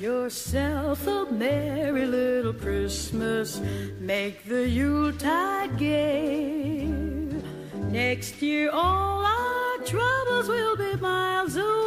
Yourself a merry little Christmas. Make the Yuletide gay. Next year, all our troubles will be miles away.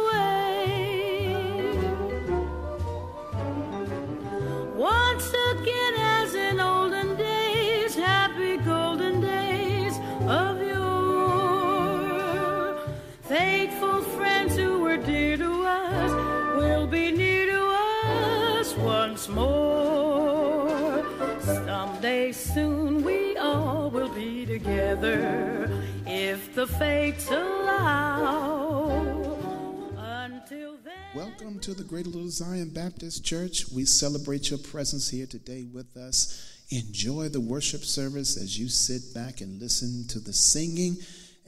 Together if the fates allow. Until then. Welcome to the Great Little Zion Baptist Church. We celebrate your presence here today with us. Enjoy the worship service as you sit back and listen to the singing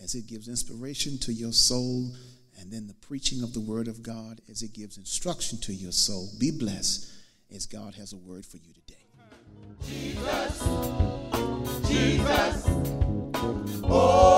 as it gives inspiration to your soul, and then the preaching of the Word of God as it gives instruction to your soul. Be blessed as God has a word for you today. Oh,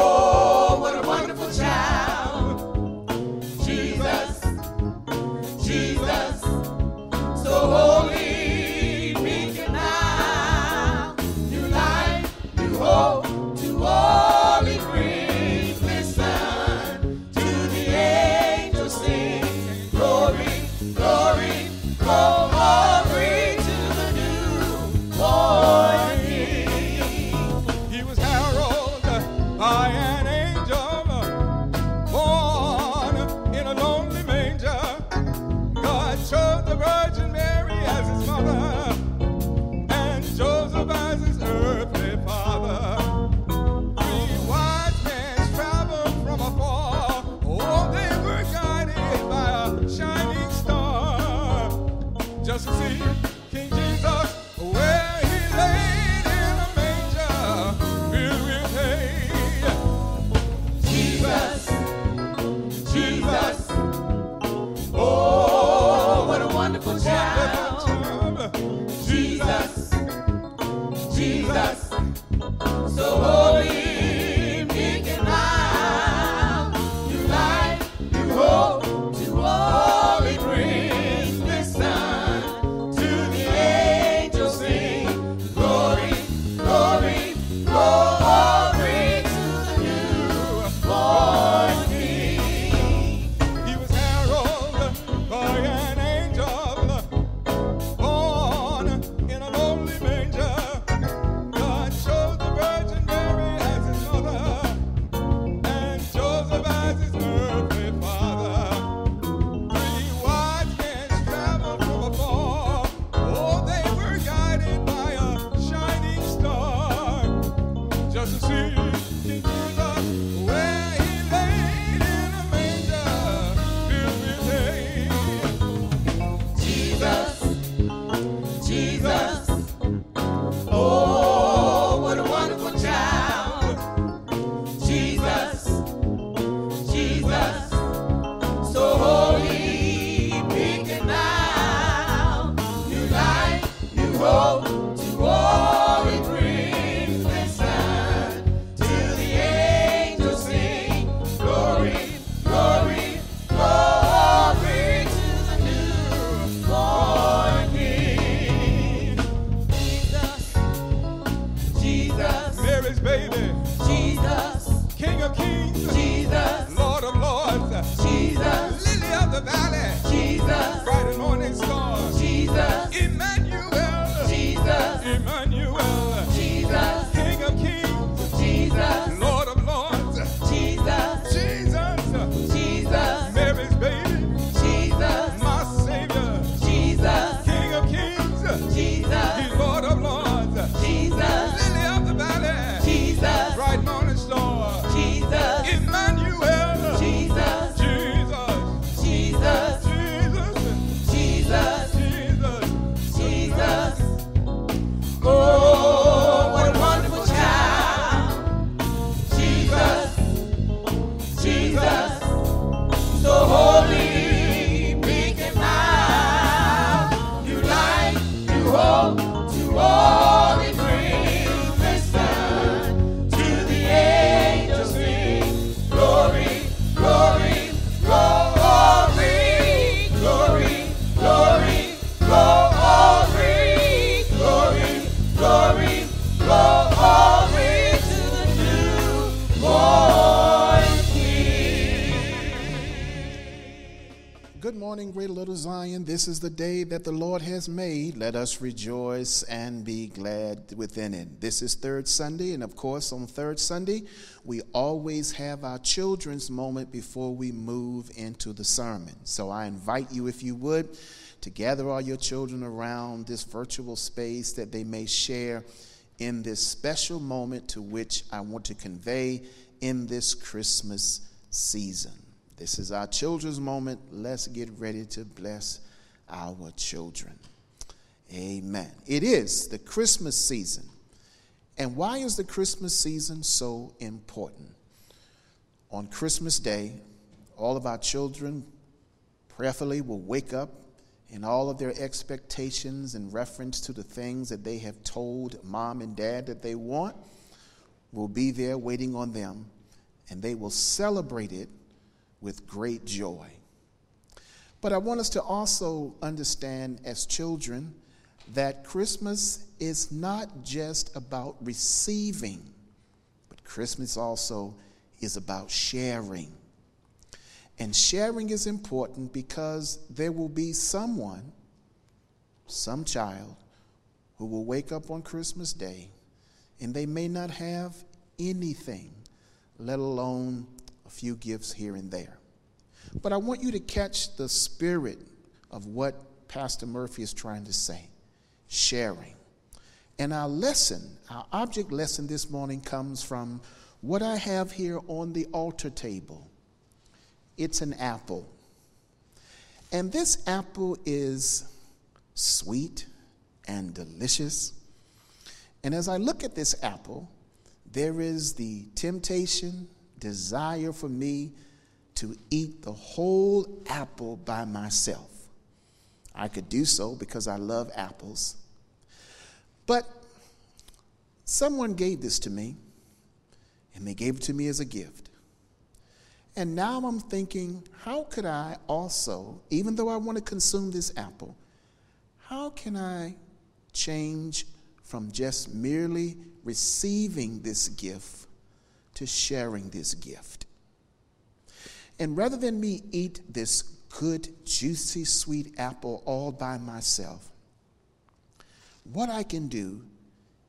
this is the day that the Lord has made. Let us rejoice and be glad within it. This is third Sunday, and of course, on third Sunday, we always have our children's moment before we move into the sermon. So I invite you, if you would, to gather all your children around this virtual space that they may share in this special moment to which I want to convey in this Christmas season. This is our children's moment. Let's get ready to bless our children. Amen. It is the Christmas season. And why is the Christmas season so important? On Christmas Day, all of our children prayerfully will wake up and all of their expectations in reference to the things that they have told mom and dad that they want will be there waiting on them, and they will celebrate it with great joy. But I want us to also understand as children that Christmas is not just about receiving, but Christmas also is about sharing. And sharing is important because there will be someone, some child, who will wake up on Christmas Day and they may not have anything, let alone a few gifts here and there. But I want you to catch the spirit of what Pastor Murphy is trying to say sharing. And our lesson, our object lesson this morning comes from what I have here on the altar table. It's an apple. And this apple is sweet and delicious. And as I look at this apple, there is the temptation desire for me to eat the whole apple by myself. I could do so because I love apples. But someone gave this to me, and they gave it to me as a gift. And now I'm thinking, how could I also, even though I want to consume this apple, how can I change from just merely receiving this gift to sharing this gift. And rather than me eat this good, juicy, sweet apple all by myself, what I can do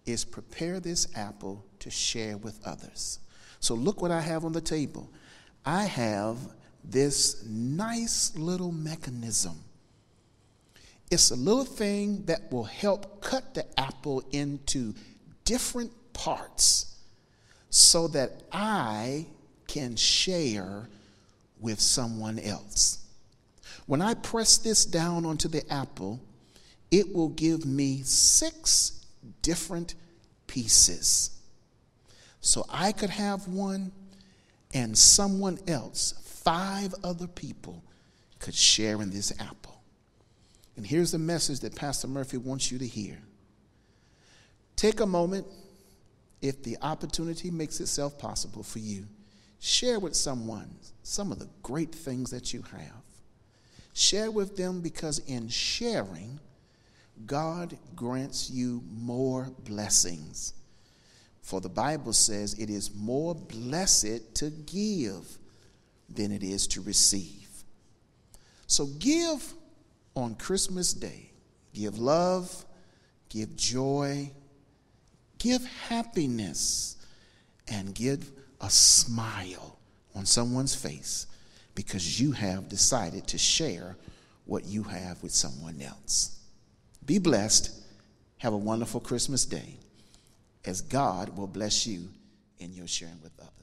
is prepare this apple to share with others. So look what I have on the table. I have this nice little mechanism. It's a little thing that will help cut the apple into different parts so that I can share with someone else. When I press this down onto the apple, it will give me six different pieces. So I could have one, and someone else, five other people, could share in this apple. And here's the message that Pastor Murphy wants you to hear. Take a moment if the opportunity makes itself possible for you, share with someone some of the great things that you have. Share with them because in sharing, God grants you more blessings. For the Bible says it is more blessed to give than it is to receive. So give on Christmas Day. Give love, give joy, give happiness and give a smile on someone's face because you have decided to share what you have with someone else. Be blessed. Have a wonderful Christmas day as God will bless you in your sharing with others.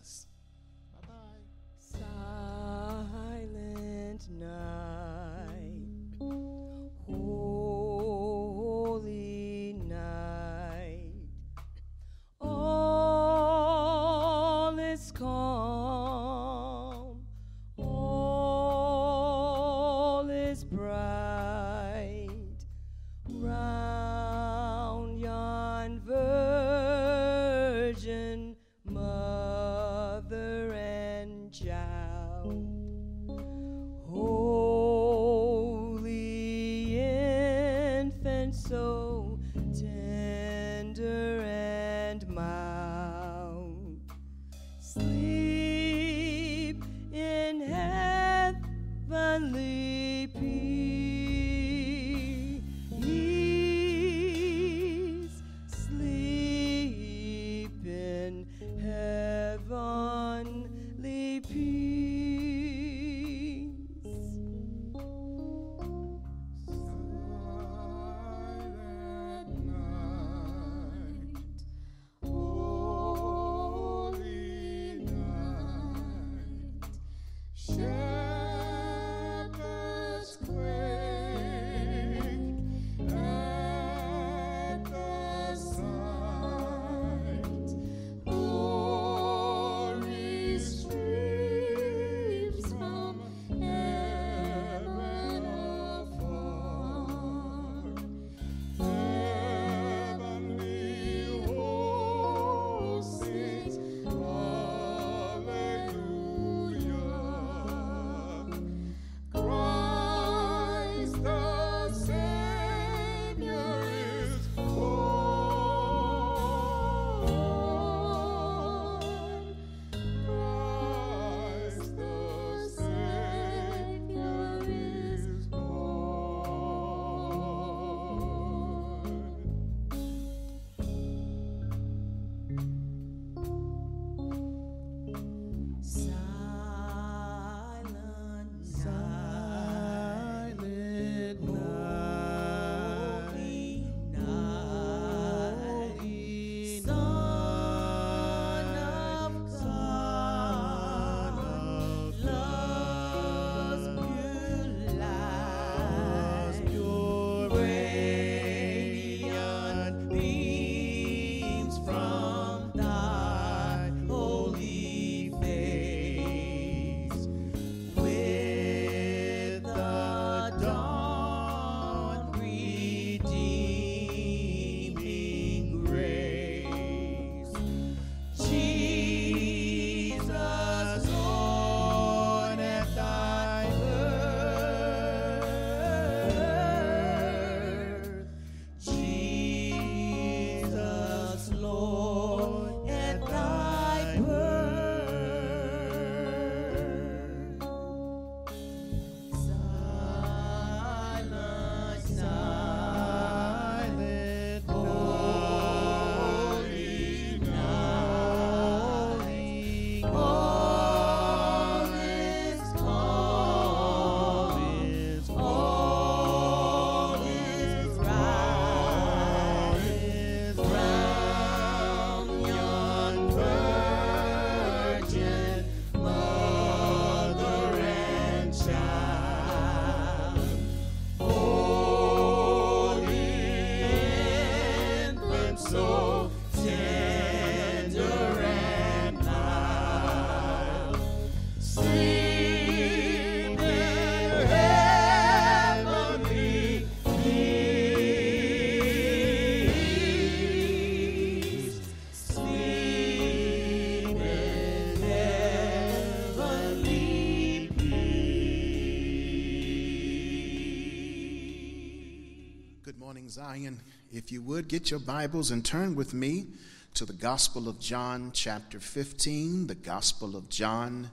Zion. If you would get your Bibles and turn with me to the Gospel of John, chapter 15. The Gospel of John,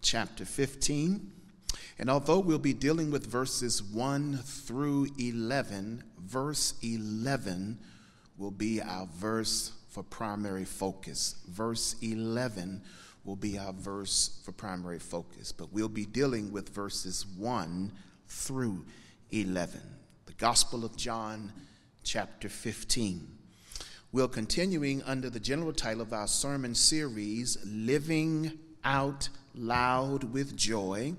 chapter 15. And although we'll be dealing with verses 1 through 11, verse 11 will be our verse for primary focus. Verse 11 will be our verse for primary focus, but we'll be dealing with verses 1 through 11. Gospel of John, chapter 15. We're continuing under the general title of our sermon series, Living Out Loud with Joy.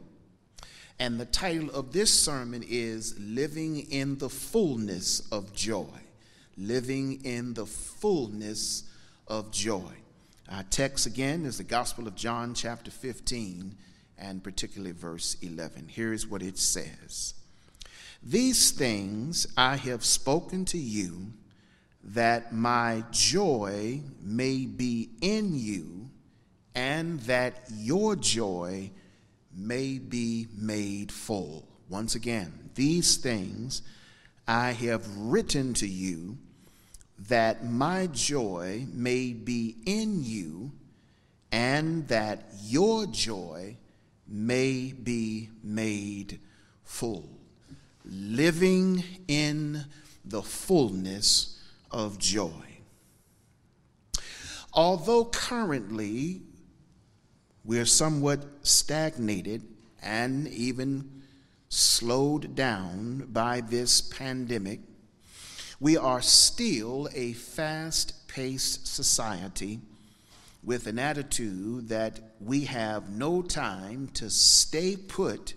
And the title of this sermon is Living in the Fullness of Joy. Living in the Fullness of Joy. Our text again is the Gospel of John, chapter 15, and particularly verse 11. Here's what it says These things I have spoken to you, that my joy may be in you, and that your joy may be made full. Once again, these things I have written to you that my joy may be in you and that your joy may be made full. Living in the fullness of joy. Although currently we're somewhat stagnated and even slowed down by this pandemic, we are still a fast paced society with an attitude that we have no time to stay put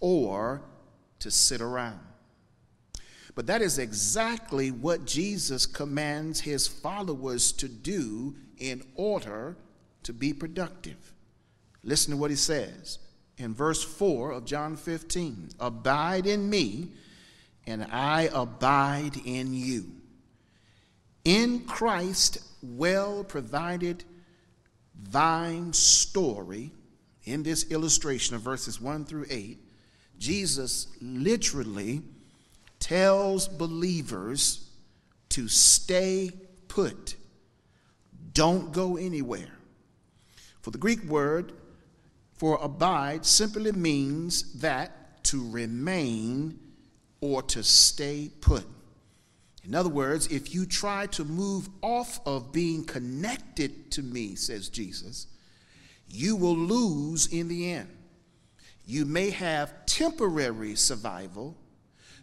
or to sit around. But that is exactly what Jesus commands his followers to do in order to be productive. Listen to what he says in verse 4 of John 15 Abide in me, and I abide in you. In Christ, well provided vine story, in this illustration of verses 1 through 8, Jesus literally tells believers to stay put, don't go anywhere. For the Greek word for abide simply means that to remain or to stay put. In other words, if you try to move off of being connected to me, says Jesus, you will lose in the end. You may have temporary survival,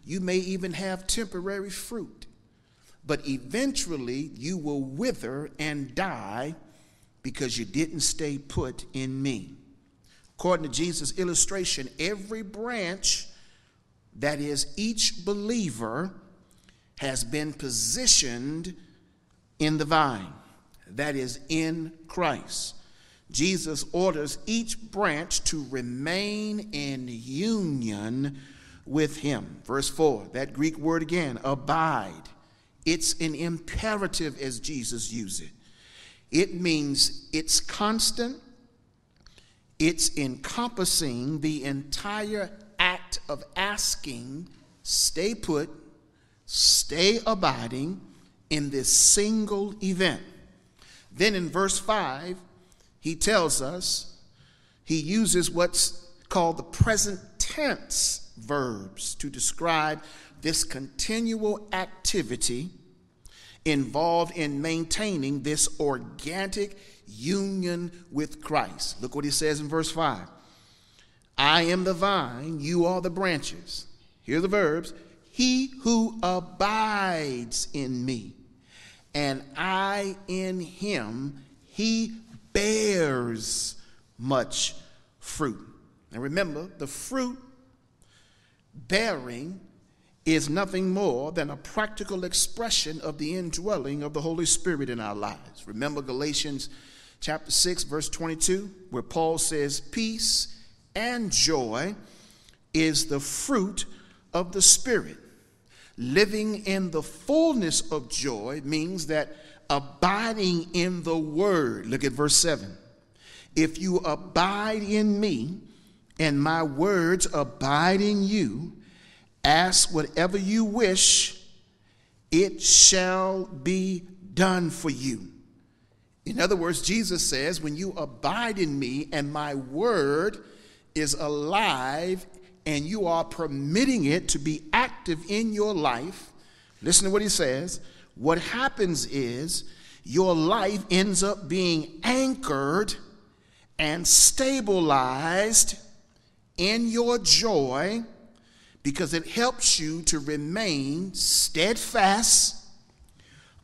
you may even have temporary fruit, but eventually you will wither and die because you didn't stay put in me. According to Jesus' illustration, every branch, that is, each believer, has been positioned in the vine, that is, in Christ. Jesus orders each branch to remain in union with him. Verse 4, that Greek word again, abide. It's an imperative as Jesus used it. It means it's constant, it's encompassing the entire act of asking, stay put, stay abiding in this single event. Then in verse 5, he tells us he uses what's called the present tense verbs to describe this continual activity involved in maintaining this organic union with Christ. Look what he says in verse 5 I am the vine, you are the branches. Here are the verbs He who abides in me, and I in him, he bears much fruit. And remember, the fruit bearing is nothing more than a practical expression of the indwelling of the Holy Spirit in our lives. Remember Galatians chapter 6 verse 22 where Paul says peace and joy is the fruit of the spirit. Living in the fullness of joy means that abiding in the word. Look at verse 7. If you abide in me and my words abide in you, Ask whatever you wish, it shall be done for you. In other words, Jesus says, when you abide in me and my word is alive and you are permitting it to be active in your life, listen to what he says. What happens is your life ends up being anchored and stabilized in your joy because it helps you to remain steadfast,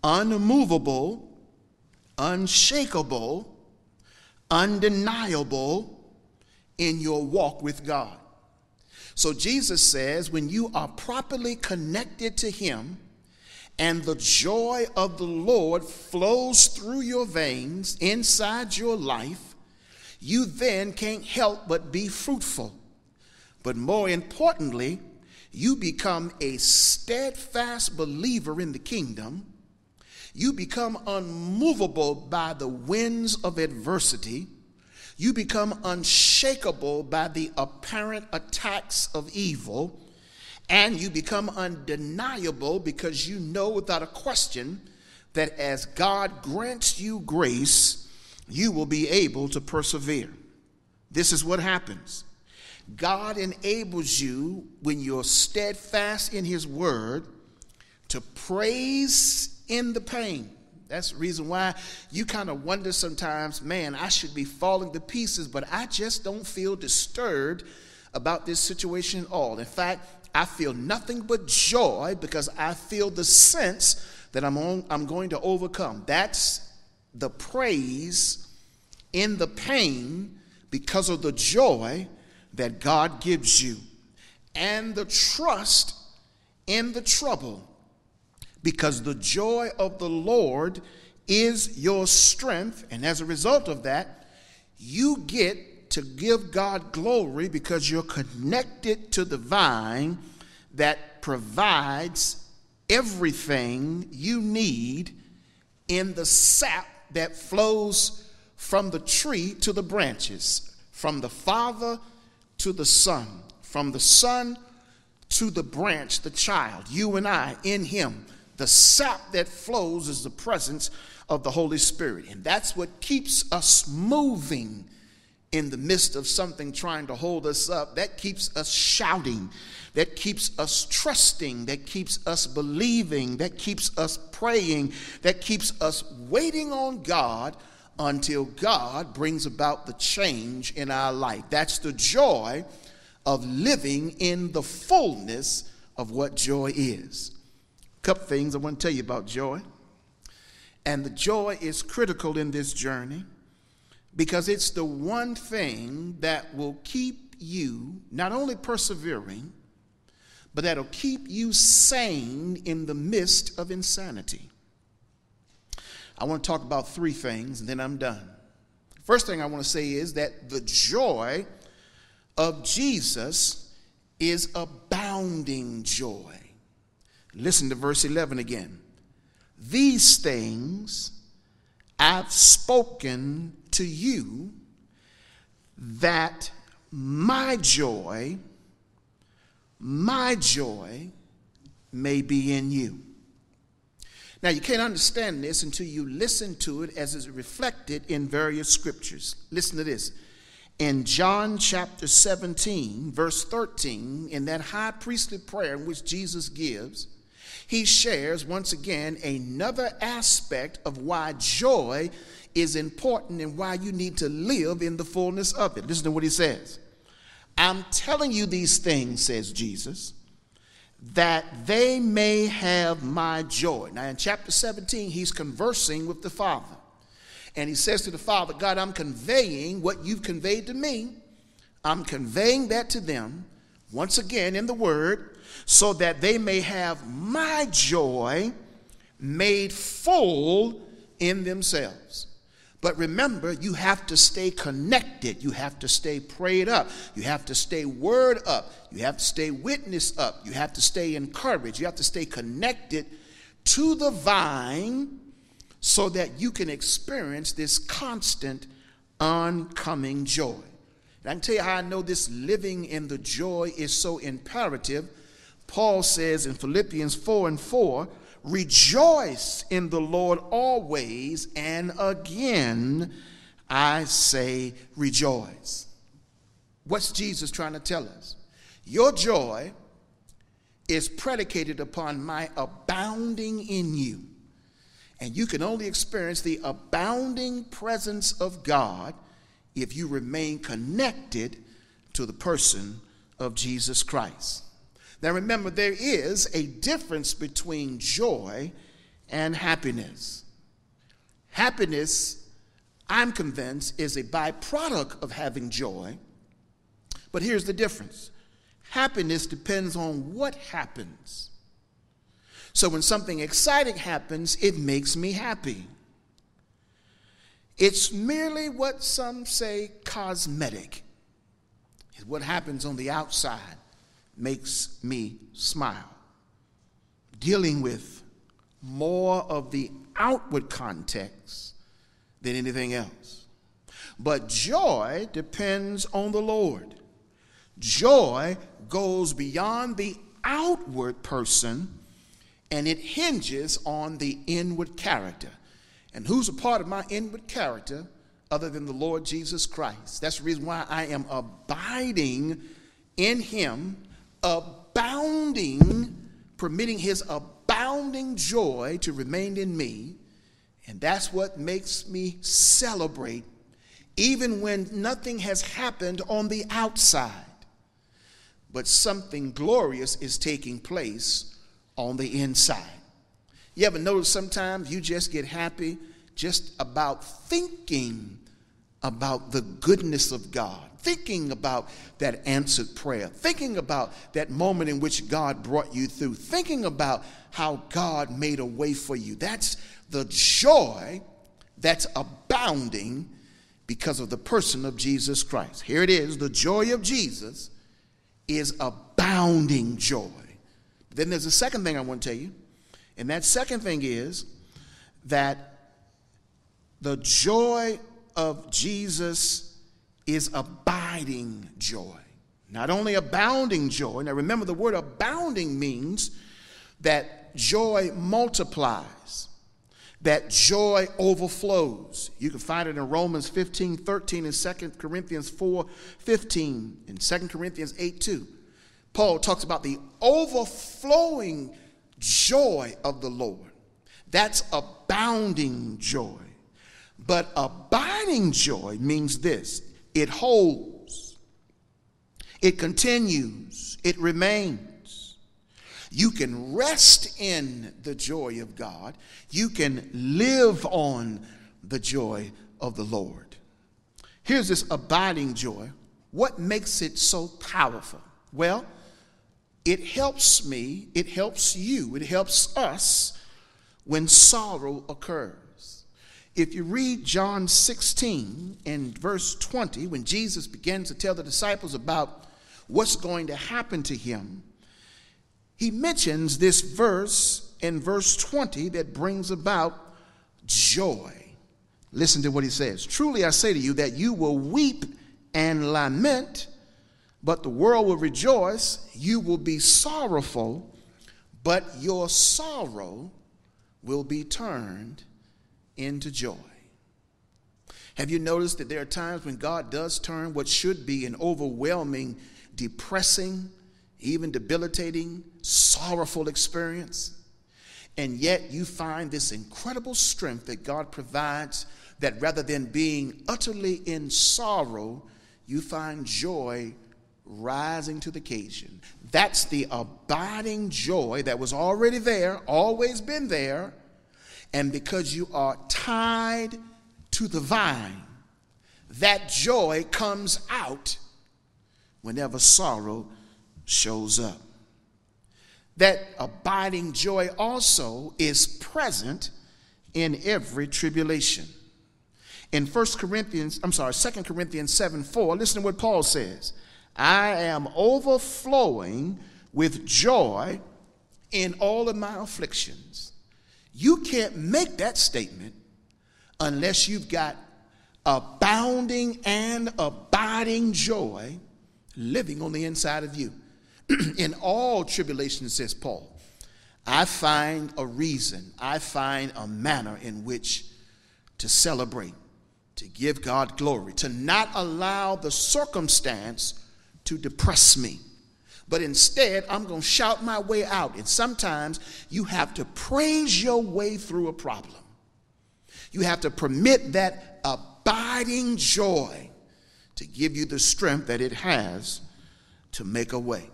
unmovable, unshakable, undeniable in your walk with God. So Jesus says, when you are properly connected to Him and the joy of the Lord flows through your veins inside your life, you then can't help but be fruitful. But more importantly, you become a steadfast believer in the kingdom. You become unmovable by the winds of adversity. You become unshakable by the apparent attacks of evil. And you become undeniable because you know without a question that as God grants you grace, you will be able to persevere. This is what happens. God enables you, when you're steadfast in His Word, to praise in the pain. That's the reason why you kind of wonder sometimes, man, I should be falling to pieces, but I just don't feel disturbed about this situation at all. In fact, I feel nothing but joy because I feel the sense that I'm, on, I'm going to overcome. That's the praise in the pain because of the joy that God gives you and the trust in the trouble because the joy of the Lord is your strength. And as a result of that, you get to give God glory because you're connected to the vine that provides everything you need in the sap that flows from the tree to the branches, from the Father to the Son, from the Son to the branch, the child, you and I in Him. The sap that flows is the presence of the Holy Spirit. And that's what keeps us moving in the midst of something trying to hold us up. That keeps us shouting. That keeps us trusting. That keeps us believing. That keeps us praying. That keeps us waiting on God until God brings about the change in our life. That's the joy of living in the fullness of what joy is. A couple things I want to tell you about joy. And the joy is critical in this journey because it's the one thing that will keep you not only persevering, but that'll keep you sane in the midst of insanity. I want to talk about three things and then I'm done. First thing I want to say is that the joy of Jesus is abounding joy. Listen to verse 11 again. These things I've spoken to you that my joy, my joy may be in you. Now, you can't understand this until you listen to it as is reflected in various scriptures. Listen to this. In John chapter 17, verse 13, in that high priestly prayer in which Jesus gives, he shares once again another aspect of why joy is important and why you need to live in the fullness of it. Listen to what he says. I'm telling you these things, says Jesus that they may have my joy. Now, in chapter 17, he's conversing with the Father. And he says to the Father, God, I'm conveying what you've conveyed to me. I'm conveying that to them, once again in the Word, so that they may have my joy made full in themselves. But remember, you have to stay connected. You have to stay prayed up. You have to stay word up. You have to stay witness up. You have to stay encouraged. You have to stay connected to the vine so that you can experience this constant oncoming joy. And I can tell you how I know this living in the joy is so imperative. Paul says in Philippians 4 and 4, rejoice in the Lord always, and again I say rejoice. What's Jesus trying to tell us? Your joy is predicated upon my abounding in you. And you can only experience the abounding presence of God if you remain connected to the person of Jesus Christ. Now remember, there is a difference between joy and happiness. Happiness, I'm convinced, is a byproduct of having joy. But here's the difference happiness depends on what happens. So when something exciting happens, it makes me happy. It's merely what some say cosmetic. What happens on the outside makes me smile. Dealing with more of the outward context than anything else. But joy depends on the Lord. Joy goes beyond the outward person and it hinges on the inward character. And who's a part of my inward character other than the Lord Jesus Christ? That's the reason why I am abiding in Him, abounding, permitting His abounding joy to remain in me. And that's what makes me celebrate, even when nothing has happened on the outside. But something glorious is taking place on the inside. You ever notice sometimes you just get happy just about thinking about the goodness of God, thinking about that answered prayer, thinking about that moment in which God brought you through, thinking about how God made a way for you. That's the joy that's abounding because of the person of Jesus Christ. Here it is the joy of Jesus is abounding joy. Then there's a second thing I want to tell you, and that second thing is that the joy of Jesus is abiding joy. Not only abounding joy, now remember the word abounding means that joy multiplies, that joy overflows. You can find it in Romans 15 13 and 2 Corinthians 4 15 and 2 Corinthians 8 2. Paul talks about the overflowing joy of the Lord. That's abounding joy. But abiding joy means this it holds, it continues, it remains. You can rest in the joy of God, you can live on the joy of the Lord. Here's this abiding joy. What makes it so powerful? Well, it helps me, it helps you, it helps us when sorrow occurs. If you read John 16 and verse 20, when Jesus begins to tell the disciples about what's going to happen to him, he mentions this verse in verse 20 that brings about joy. Listen to what he says Truly I say to you that you will weep and lament but the world will rejoice. You will be sorrowful, but your sorrow will be turned into joy. Have you noticed that there are times when God does turn what should be an overwhelming, depressing, even debilitating, sorrowful experience? And yet you find this incredible strength that God provides that rather than being utterly in sorrow, you find joy rising to the occasion. That's the abiding joy that was already there, always been there. And because you are tied to the vine, that joy comes out whenever sorrow shows up. That abiding joy also is present in every tribulation. In 1 Corinthians, I'm sorry, 2 Corinthians 7 4, listen to what Paul says. I am overflowing with joy in all of my afflictions. You can't make that statement unless you've got abounding and abiding joy living on the inside of you. in all tribulation, says Paul, I find a reason, I find a manner in which to celebrate, to give God glory, to not allow the circumstance to depress me. But instead, I'm going to shout my way out. And sometimes you have to praise your way through a problem. You have to permit that abiding joy to give you the strength that it has to make a way.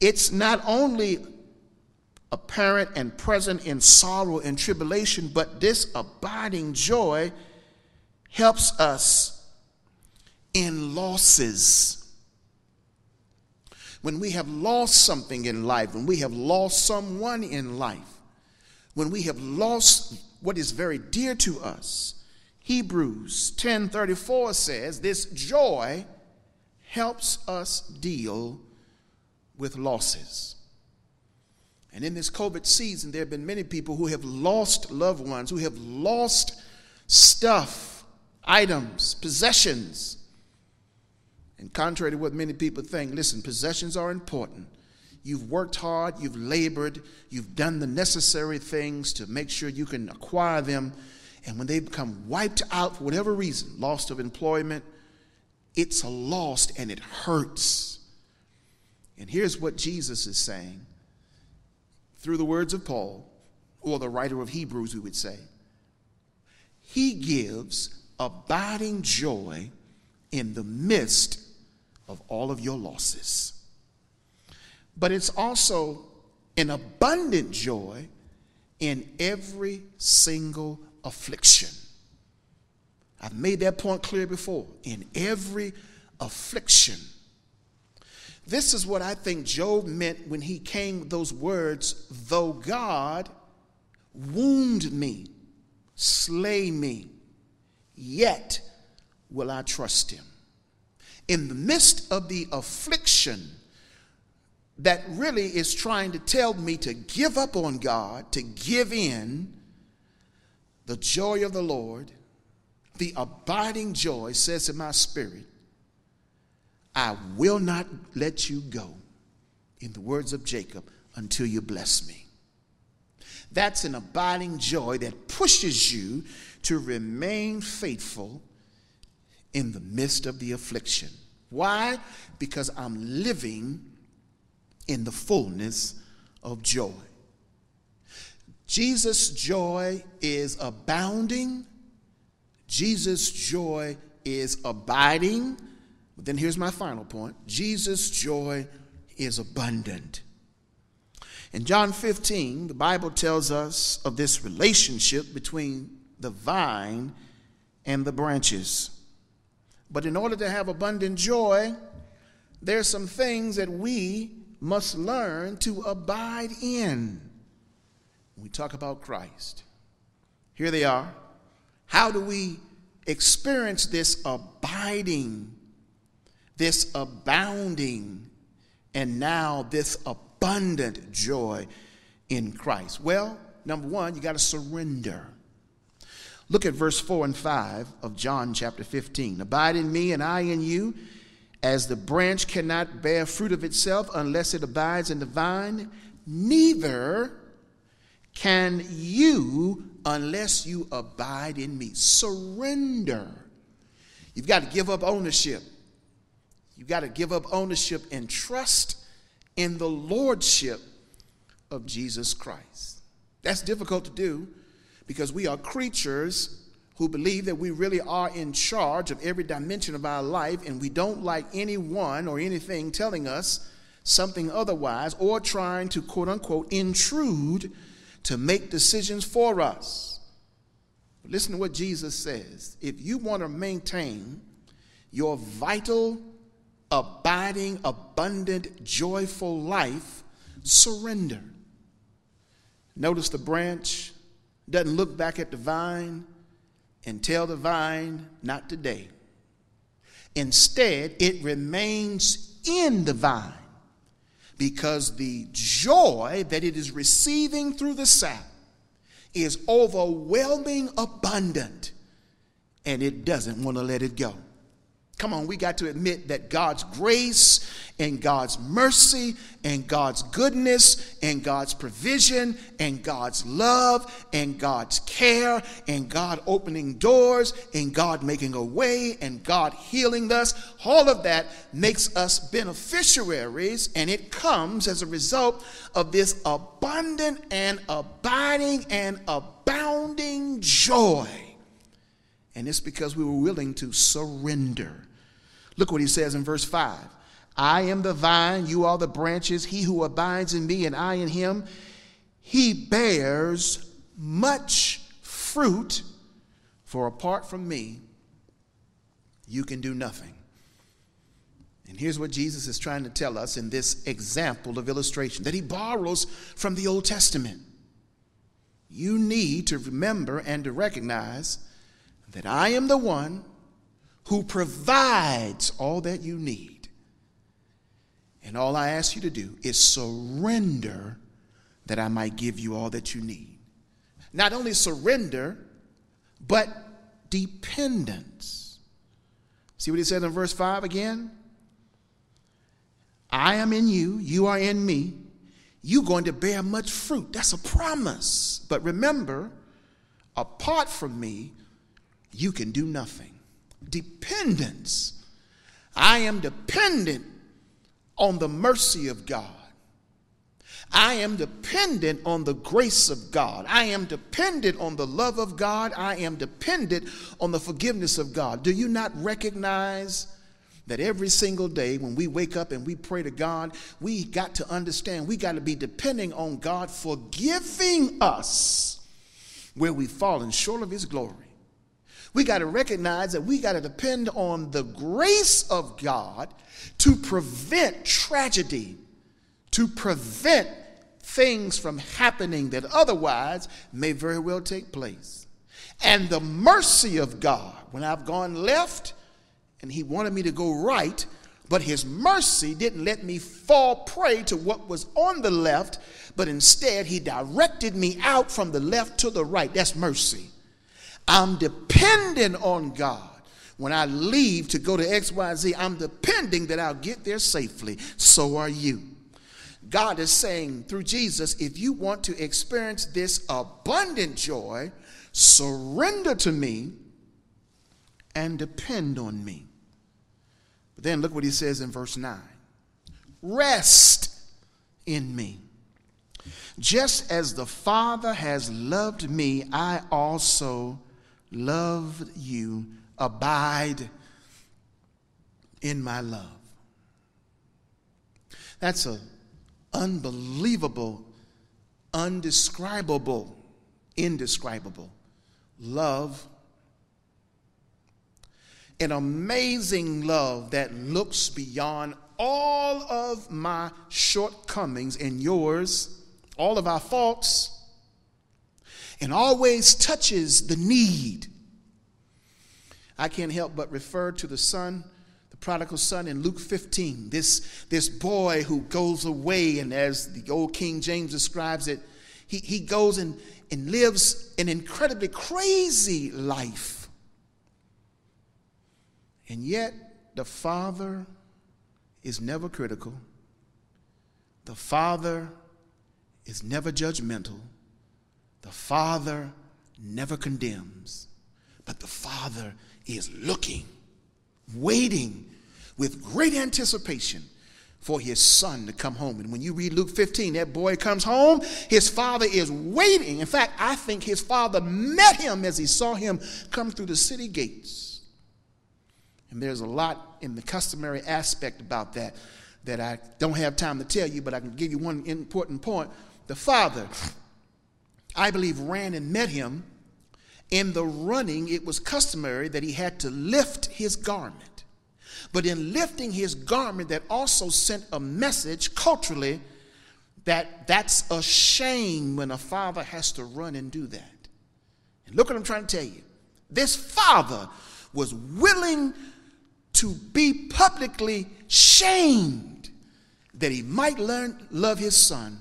It's not only apparent and present in sorrow and tribulation, but this abiding joy helps us in losses. When we have lost something in life, when we have lost someone in life, when we have lost what is very dear to us, Hebrews 10:34 says this joy helps us deal with losses. And in this COVID season, there have been many people who have lost loved ones, who have lost stuff, items, possessions. And contrary to what many people think, listen, possessions are important. You've worked hard, you've labored, you've done the necessary things to make sure you can acquire them. And when they become wiped out for whatever reason, loss of employment, it's a loss and it hurts. And here's what Jesus is saying through the words of Paul, or the writer of Hebrews, we would say. He gives abiding joy in the midst of all of your losses. But it's also an abundant joy in every single affliction. I've made that point clear before. In every affliction. This is what I think Job meant when he came with those words, though God wound me, slay me, yet will I trust him. In the midst of the affliction that really is trying to tell me to give up on God, to give in, the joy of the Lord, the abiding joy says in my spirit, I will not let you go, in the words of Jacob, until you bless me. That's an abiding joy that pushes you to remain faithful in the midst of the affliction. Why? Because I'm living in the fullness of joy. Jesus' joy is abounding. Jesus' joy is abiding. But then here's my final point Jesus' joy is abundant. In John 15, the Bible tells us of this relationship between the vine and the branches. But in order to have abundant joy, there are some things that we must learn to abide in. We talk about Christ, here they are. How do we experience this abiding this abounding and now this abundant joy in Christ? Well, number one, you got to surrender. Look at verse 4 and 5 of John chapter 15. Abide in me and I in you, as the branch cannot bear fruit of itself unless it abides in the vine, neither can you unless you abide in me. Surrender. You've got to give up ownership. You've got to give up ownership and trust in the lordship of Jesus Christ. That's difficult to do because we are creatures who believe that we really are in charge of every dimension of our life and we don't like anyone or anything telling us something otherwise or trying to quote unquote intrude to make decisions for us. Listen to what Jesus says. If you want to maintain your vital abiding, abundant, joyful life, surrender. Notice the branch doesn't look back at the vine and tell the vine, not today. Instead, it remains in the vine because the joy that it is receiving through the sap is overwhelming abundant and it doesn't want to let it go. Come on, we got to admit that God's grace and God's mercy and God's goodness and God's provision and God's love and God's care and God opening doors and God making a way and God healing us, all of that makes us beneficiaries and it comes as a result of this abundant and abiding and abounding joy. And it's because we were willing to surrender. Look what he says in verse 5 I am the vine, you are the branches. He who abides in me and I in him, he bears much fruit, for apart from me, you can do nothing. And here's what Jesus is trying to tell us in this example of illustration that he borrows from the Old Testament. You need to remember and to recognize that I am the one who provides all that you need. And all I ask you to do is surrender that I might give you all that you need. Not only surrender, but dependence. See what he said in verse 5 again? I am in you, you are in me. You're going to bear much fruit. That's a promise. But remember, apart from me, you can do nothing dependence. I am dependent on the mercy of God. I am dependent on the grace of God. I am dependent on the love of God. I am dependent on the forgiveness of God. Do you not recognize that every single day when we wake up and we pray to God, we got to understand we got to be depending on God forgiving us where we've fallen short of His glory. We got to recognize that we got to depend on the grace of God to prevent tragedy, to prevent things from happening that otherwise may very well take place. And the mercy of God, when I've gone left and He wanted me to go right, but His mercy didn't let me fall prey to what was on the left, but instead He directed me out from the left to the right. That's mercy. I'm depending on God. When I leave to go to XYZ, I'm depending that I'll get there safely. So are you. God is saying through Jesus, if you want to experience this abundant joy, surrender to me and depend on me. But then look what he says in verse 9 rest in me. Just as the Father has loved me, I also loved you, abide in my love. That's a unbelievable, undescribable, indescribable love. An amazing love that looks beyond all of my shortcomings and yours, all of our faults and always touches the need. I can't help but refer to the son, the prodigal son in Luke 15. This, this boy who goes away, and as the old King James describes it, he, he goes and, and lives an incredibly crazy life. And yet, the father is never critical. The father is never judgmental. The Father never condemns, but the Father is looking, waiting with great anticipation for his son to come home. And when you read Luke 15, that boy comes home, his father is waiting. In fact, I think his father met him as he saw him come through the city gates. And there's a lot in the customary aspect about that that I don't have time to tell you, but I can give you one important point. The father I believe, ran and met him. In the running, it was customary that he had to lift his garment. But in lifting his garment, that also sent a message culturally that that's a shame when a father has to run and do that. And look what I'm trying to tell you. This father was willing to be publicly shamed that he might learn love his son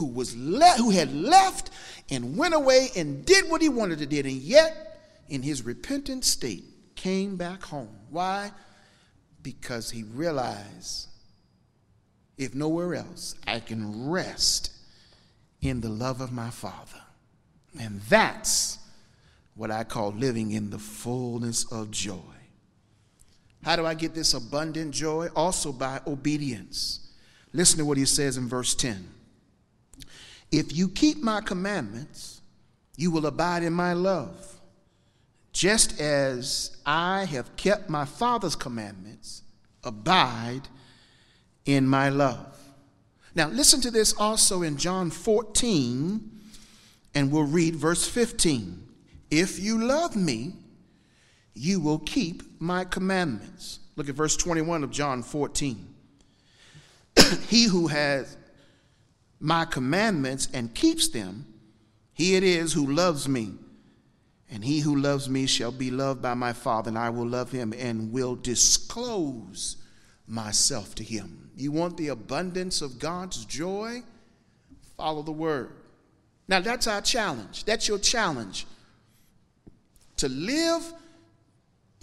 who was le- who had left and went away and did what he wanted to do and yet in his repentant state came back home. Why? Because he realized if nowhere else, I can rest in the love of my Father. And that's what I call living in the fullness of joy. How do I get this abundant joy? Also by obedience. Listen to what he says in verse 10. If you keep my commandments, you will abide in my love, just as I have kept my Father's commandments, abide in my love. Now, listen to this also in John 14, and we'll read verse 15. If you love me, you will keep my commandments. Look at verse 21 of John 14. he who has my commandments and keeps them, he it is who loves me. And he who loves me shall be loved by my Father, and I will love him and will disclose myself to him. You want the abundance of God's joy? Follow the word. Now, that's our challenge. That's your challenge. To live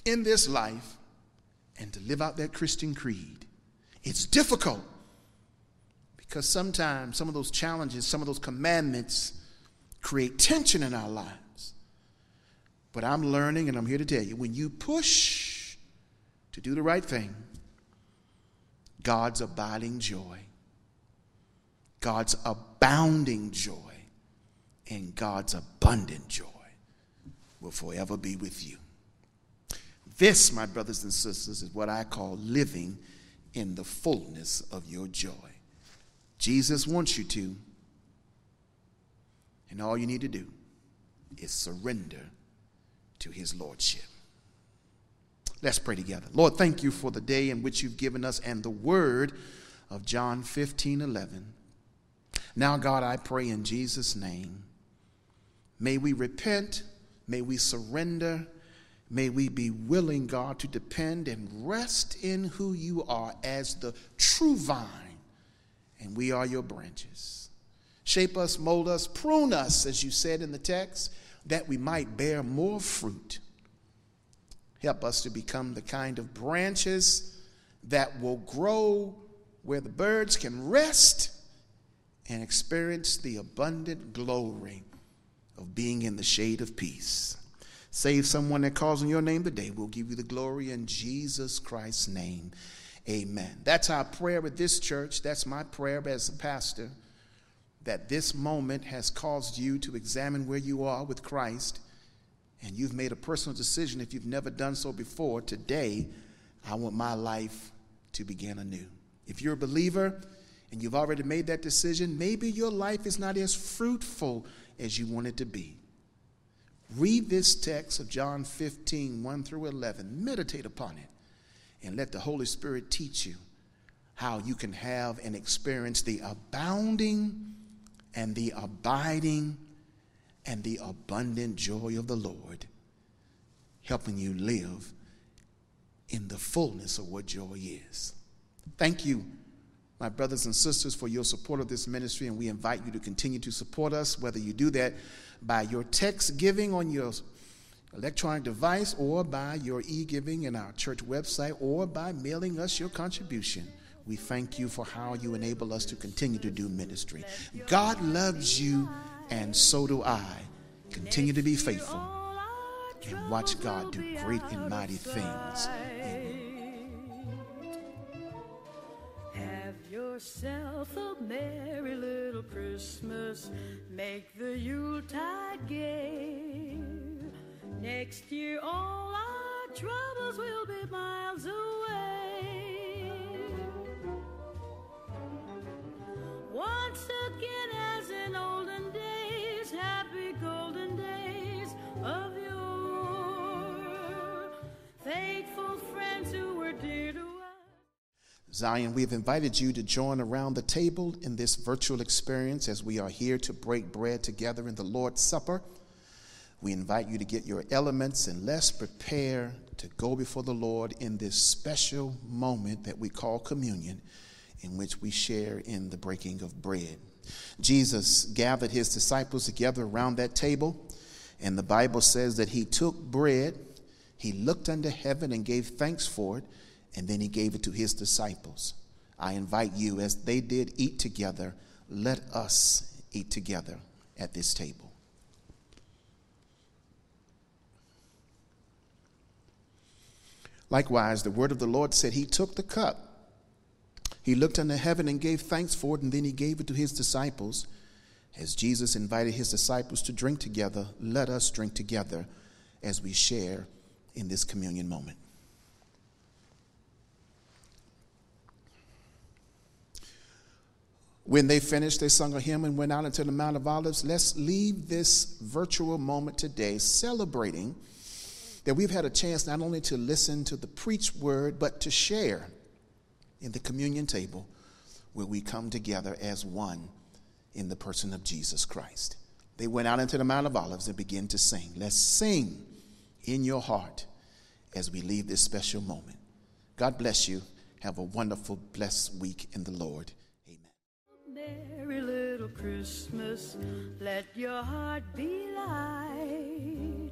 in this life and to live out that Christian creed. It's difficult because sometimes some of those challenges, some of those commandments create tension in our lives. But I'm learning and I'm here to tell you when you push to do the right thing, God's abiding joy, God's abounding joy, and God's abundant joy will forever be with you. This, my brothers and sisters, is what I call living in the fullness of your joy. Jesus wants you to, and all you need to do is surrender to his lordship. Let's pray together. Lord, thank you for the day in which you've given us and the word of John 15 11. Now, God, I pray in Jesus' name, may we repent, may we surrender, may we be willing, God, to depend and rest in who you are as the true vine, and we are your branches. Shape us, mold us, prune us, as you said in the text, that we might bear more fruit Help us to become the kind of branches that will grow where the birds can rest and experience the abundant glory of being in the shade of peace. Save someone that calls on your name today. We'll give you the glory in Jesus Christ's name. Amen. That's our prayer at this church. That's my prayer as a pastor that this moment has caused you to examine where you are with Christ and you've made a personal decision if you've never done so before, today I want my life to begin anew. If you're a believer and you've already made that decision, maybe your life is not as fruitful as you want it to be. Read this text of John 15, 1 through 11. Meditate upon it and let the Holy Spirit teach you how you can have and experience the abounding and the abiding and the abundant joy of the Lord, helping you live in the fullness of what joy is. Thank you, my brothers and sisters, for your support of this ministry, and we invite you to continue to support us, whether you do that by your text giving on your electronic device or by your e giving in our church website or by mailing us your contribution. We thank you for how you enable us to continue to do ministry. God loves you and so do I. Continue to be faithful and watch God do great and mighty things. Have yourself a merry little Christmas. Make the Yuletide gay. Next year, all our troubles will be miles away. Once again, as in olden days, happy golden days of yore. Faithful friends who were dear to us. Zion, we have invited you to join around the table in this virtual experience as we are here to break bread together in the Lord's Supper. We invite you to get your elements and let's prepare to go before the Lord in this special moment that we call communion, in which we share in the breaking of bread. Jesus gathered his disciples together around that table, and the Bible says that he took bread, He looked unto heaven and gave thanks for it, and then he gave it to his disciples. I invite you, as they did eat together, let us eat together at this table. Likewise, the word of the Lord said, He took the cup. He looked unto heaven and gave thanks for it, and then he gave it to his disciples. As Jesus invited his disciples to drink together, let us drink together as we share in this communion moment. When they finished, they sung a hymn and went out into the Mount of Olives. Let's leave this virtual moment today celebrating that we've had a chance not only to listen to the preached word, but to share in the communion table where we come together as one in the person of Jesus Christ. They went out into the Mount of Olives and began to sing. Let's sing in your heart as we leave this special moment. God bless you. Have a wonderful, blessed week in the Lord. Amen. Merry little Christmas, let your heart be light.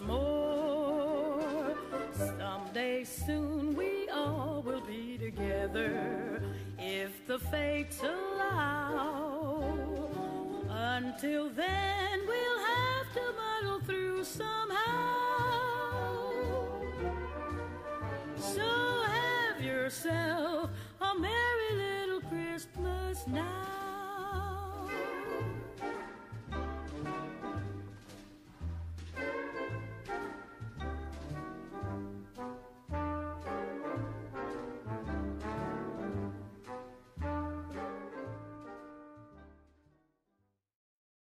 Once more. Someday soon we all will be together if the fates allow. Until then, we'll have to muddle through somehow. So have yourself a merry little Christmas now.